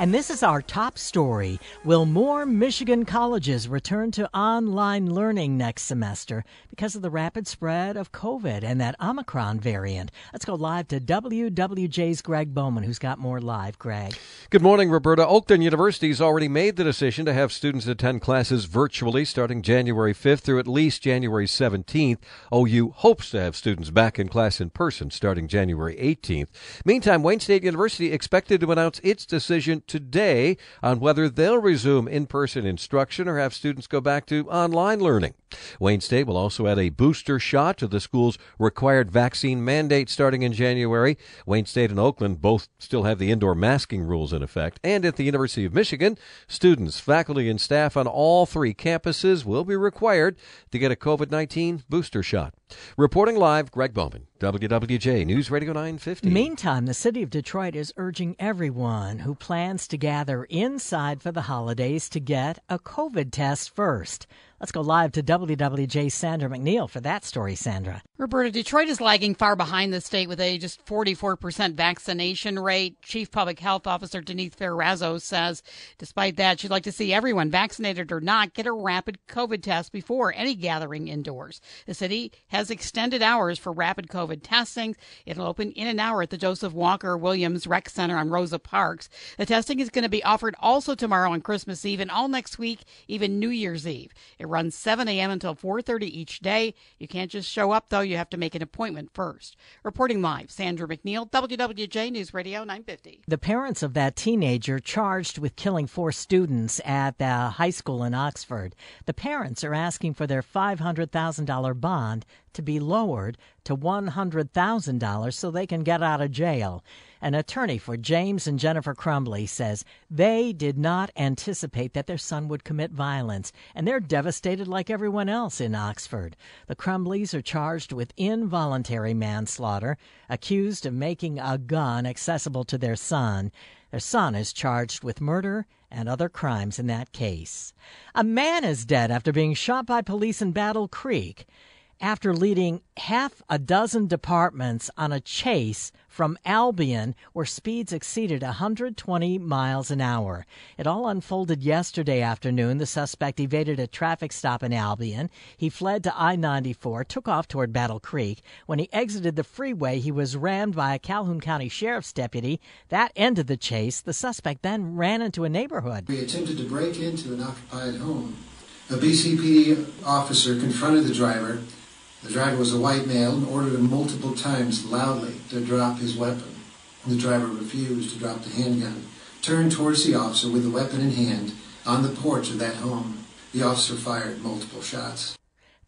And this is our top story. Will more Michigan colleges return to online learning next semester because of the rapid spread of COVID and that Omicron variant? Let's go live to WWJ's Greg Bowman, who's got more live. Greg. Good morning, Roberta. Oakland University's already made the decision to have students attend classes virtually starting January 5th through at least January 17th. OU hopes to have students back in class in person starting January 18th. Meantime, Wayne State University expected to announce its decision today on whether they'll resume in person instruction or have students go back to online learning. Wayne State will also add a booster shot to the school's required vaccine mandate starting in January. Wayne State and Oakland both still have the indoor masking rules in effect. And at the University of Michigan, students, faculty, and staff on all three campuses will be required to get a COVID 19 booster shot. Reporting live, Greg Bowman, WWJ News Radio 950. Meantime, the city of Detroit is urging everyone who plans to gather inside for the holidays to get a COVID test first. Let's go live to WWJ Sandra McNeil for that story, Sandra. Roberta, Detroit is lagging far behind the state with a just 44% vaccination rate. Chief Public Health Officer Denise Fair Razo says, despite that, she'd like to see everyone, vaccinated or not, get a rapid COVID test before any gathering indoors. The city has extended hours for rapid COVID testing. It'll open in an hour at the Joseph Walker Williams Rec Center on Rosa Parks. The testing is going to be offered also tomorrow on Christmas Eve and all next week, even New Year's Eve. It runs 7 a.m. until 4:30 each day. You can't just show up though; you have to make an appointment first. Reporting live, Sandra McNeil, WWJ News Radio 950. The parents of that teenager charged with killing four students at the high school in Oxford. The parents are asking for their $500,000 bond to be lowered to $100,000 so they can get out of jail. An attorney for James and Jennifer Crumbley says they did not anticipate that their son would commit violence, and they're devastated like everyone else in Oxford. The Crumbleys are charged with involuntary manslaughter, accused of making a gun accessible to their son. Their son is charged with murder and other crimes in that case. A man is dead after being shot by police in Battle Creek after leading half a dozen departments on a chase from Albion where speeds exceeded 120 miles an hour. It all unfolded yesterday afternoon. The suspect evaded a traffic stop in Albion. He fled to I 94, took off toward Battle Creek. When he exited the freeway, he was rammed by a Calhoun County Sheriff's deputy. That ended the chase. The suspect then ran into a neighborhood. We attempted to break into an occupied home. A BCPD officer confronted the driver the driver was a white male and ordered him multiple times loudly to drop his weapon. The driver refused to drop the handgun, turned towards the officer with the weapon in hand on the porch of that home. The officer fired multiple shots.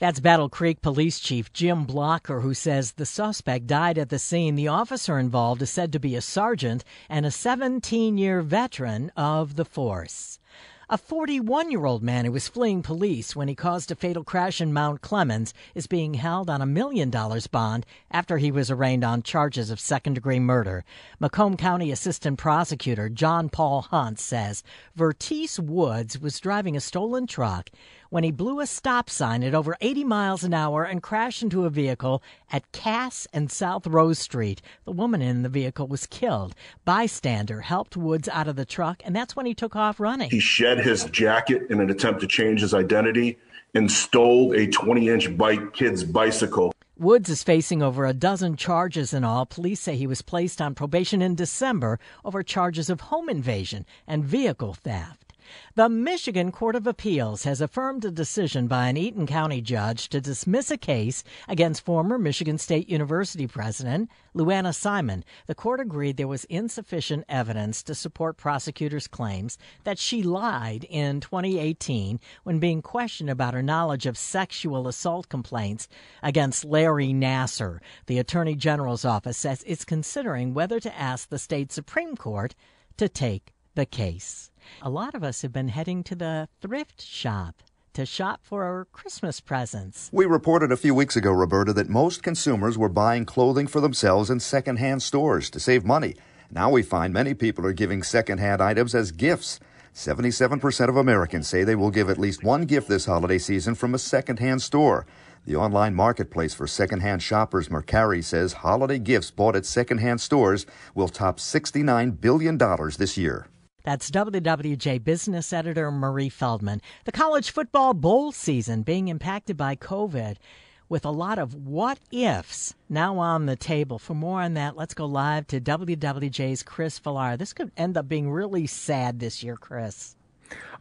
That's Battle Creek Police Chief Jim Blocker, who says the suspect died at the scene. The officer involved is said to be a sergeant and a 17 year veteran of the force. A 41 year old man who was fleeing police when he caused a fatal crash in Mount Clemens is being held on a million dollars bond after he was arraigned on charges of second degree murder. Macomb County Assistant Prosecutor John Paul Hunt says Vertice Woods was driving a stolen truck when he blew a stop sign at over 80 miles an hour and crashed into a vehicle at Cass and South Rose Street. The woman in the vehicle was killed. Bystander helped Woods out of the truck, and that's when he took off running. He shed his jacket in an attempt to change his identity and stole a 20 inch bike kid's bicycle. Woods is facing over a dozen charges in all. Police say he was placed on probation in December over charges of home invasion and vehicle theft. The Michigan Court of Appeals has affirmed a decision by an Eaton County judge to dismiss a case against former Michigan State University president Lou-Anna Simon. The court agreed there was insufficient evidence to support prosecutors' claims that she lied in 2018 when being questioned about her knowledge of sexual assault complaints against Larry Nassar. The Attorney General's office says it's considering whether to ask the state Supreme Court to take the case. A lot of us have been heading to the thrift shop to shop for our Christmas presents. We reported a few weeks ago, Roberta, that most consumers were buying clothing for themselves in secondhand stores to save money. Now we find many people are giving secondhand items as gifts. 77% of Americans say they will give at least one gift this holiday season from a secondhand store. The online marketplace for secondhand shoppers, Mercari, says holiday gifts bought at secondhand stores will top $69 billion this year. That's WWJ business editor Marie Feldman. The college football bowl season being impacted by COVID with a lot of what ifs now on the table. For more on that, let's go live to WWJ's Chris Villar. This could end up being really sad this year, Chris.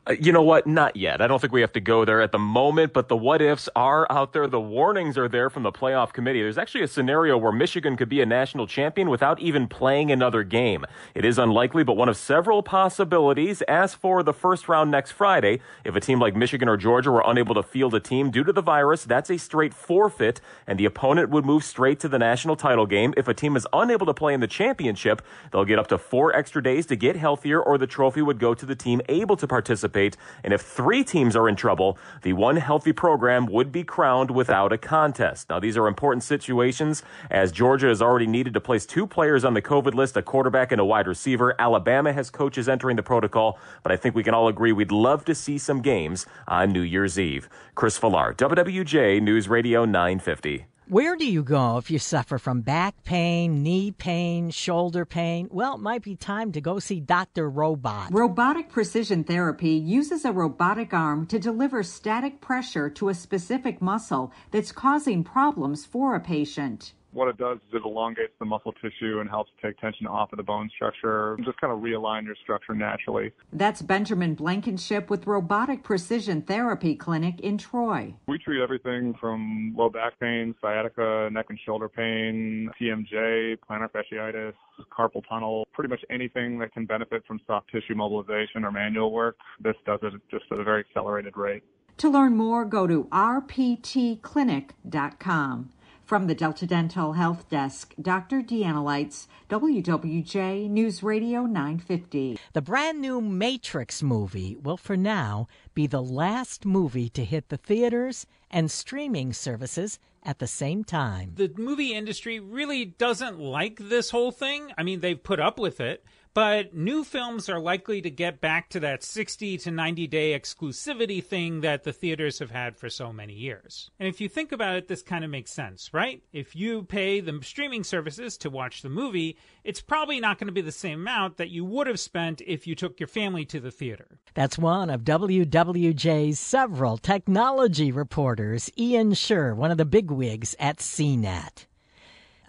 Uh, you know what? Not yet. I don't think we have to go there at the moment, but the what ifs are out there. The warnings are there from the playoff committee. There's actually a scenario where Michigan could be a national champion without even playing another game. It is unlikely, but one of several possibilities. As for the first round next Friday, if a team like Michigan or Georgia were unable to field a team due to the virus, that's a straight forfeit, and the opponent would move straight to the national title game. If a team is unable to play in the championship, they'll get up to four extra days to get healthier, or the trophy would go to the team able to participate participate. And if three teams are in trouble, the one healthy program would be crowned without a contest. Now, these are important situations as Georgia has already needed to place two players on the COVID list, a quarterback and a wide receiver. Alabama has coaches entering the protocol, but I think we can all agree we'd love to see some games on New Year's Eve. Chris Villar, WWJ News Radio 950. Where do you go if you suffer from back pain, knee pain, shoulder pain? Well, it might be time to go see Dr. Robot. Robotic precision therapy uses a robotic arm to deliver static pressure to a specific muscle that's causing problems for a patient. What it does is it elongates the muscle tissue and helps take tension off of the bone structure, just kind of realign your structure naturally. That's Benjamin Blankenship with Robotic Precision Therapy Clinic in Troy. We treat everything from low back pain, sciatica, neck and shoulder pain, TMJ, plantar fasciitis, carpal tunnel, pretty much anything that can benefit from soft tissue mobilization or manual work. This does it just at a very accelerated rate. To learn more, go to rptclinic.com. From the Delta Dental Health Desk, Dr. Deanna Lites, WWJ News Radio 950. The brand new Matrix movie will, for now, be the last movie to hit the theaters and streaming services at the same time. The movie industry really doesn't like this whole thing. I mean, they've put up with it, but new films are likely to get back to that 60 to 90 day exclusivity thing that the theaters have had for so many years. And if you think about it, this kind of makes sense, right? If you pay the streaming services to watch the movie, it's probably not going to be the same amount that you would have spent if you took your family to the theater. That's one of WWJ's several technology reporters, Ian Sherr, one of the bigwigs at CNET.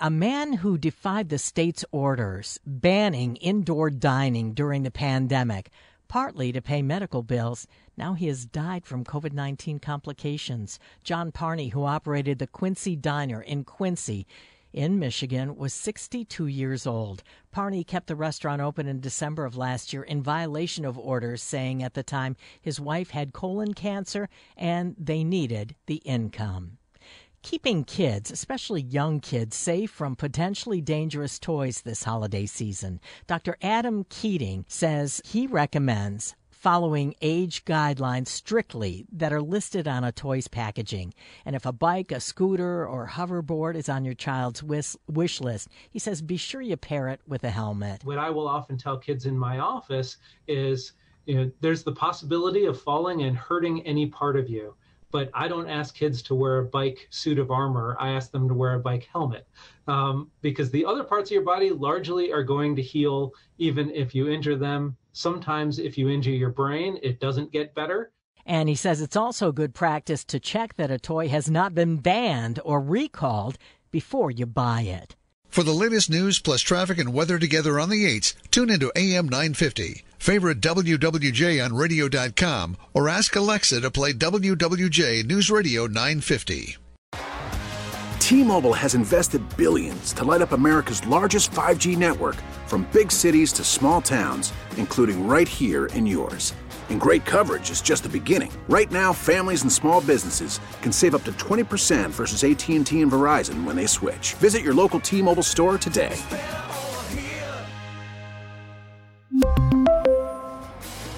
A man who defied the state's orders banning indoor dining during the pandemic, partly to pay medical bills. Now he has died from COVID 19 complications. John Parney, who operated the Quincy Diner in Quincy, in Michigan was 62 years old. Parney kept the restaurant open in December of last year in violation of orders, saying at the time his wife had colon cancer and they needed the income. Keeping kids, especially young kids, safe from potentially dangerous toys this holiday season. Dr. Adam Keating says he recommends following age guidelines strictly that are listed on a toy's packaging. And if a bike, a scooter, or hoverboard is on your child's wish, wish list, he says be sure you pair it with a helmet. What I will often tell kids in my office is you know, there's the possibility of falling and hurting any part of you but I don't ask kids to wear a bike suit of armor. I ask them to wear a bike helmet um, because the other parts of your body largely are going to heal even if you injure them. Sometimes, if you injure your brain, it doesn't get better. And he says it's also good practice to check that a toy has not been banned or recalled before you buy it. For the latest news plus traffic and weather together on the 8th, tune into AM 950. Favorite WWJ on radio.com or ask Alexa to play WWJ News Radio 950. T-Mobile has invested billions to light up America's largest 5G network from big cities to small towns, including right here in yours. And great coverage is just the beginning. Right now, families and small businesses can save up to 20% versus AT&T and Verizon when they switch. Visit your local T-Mobile store today.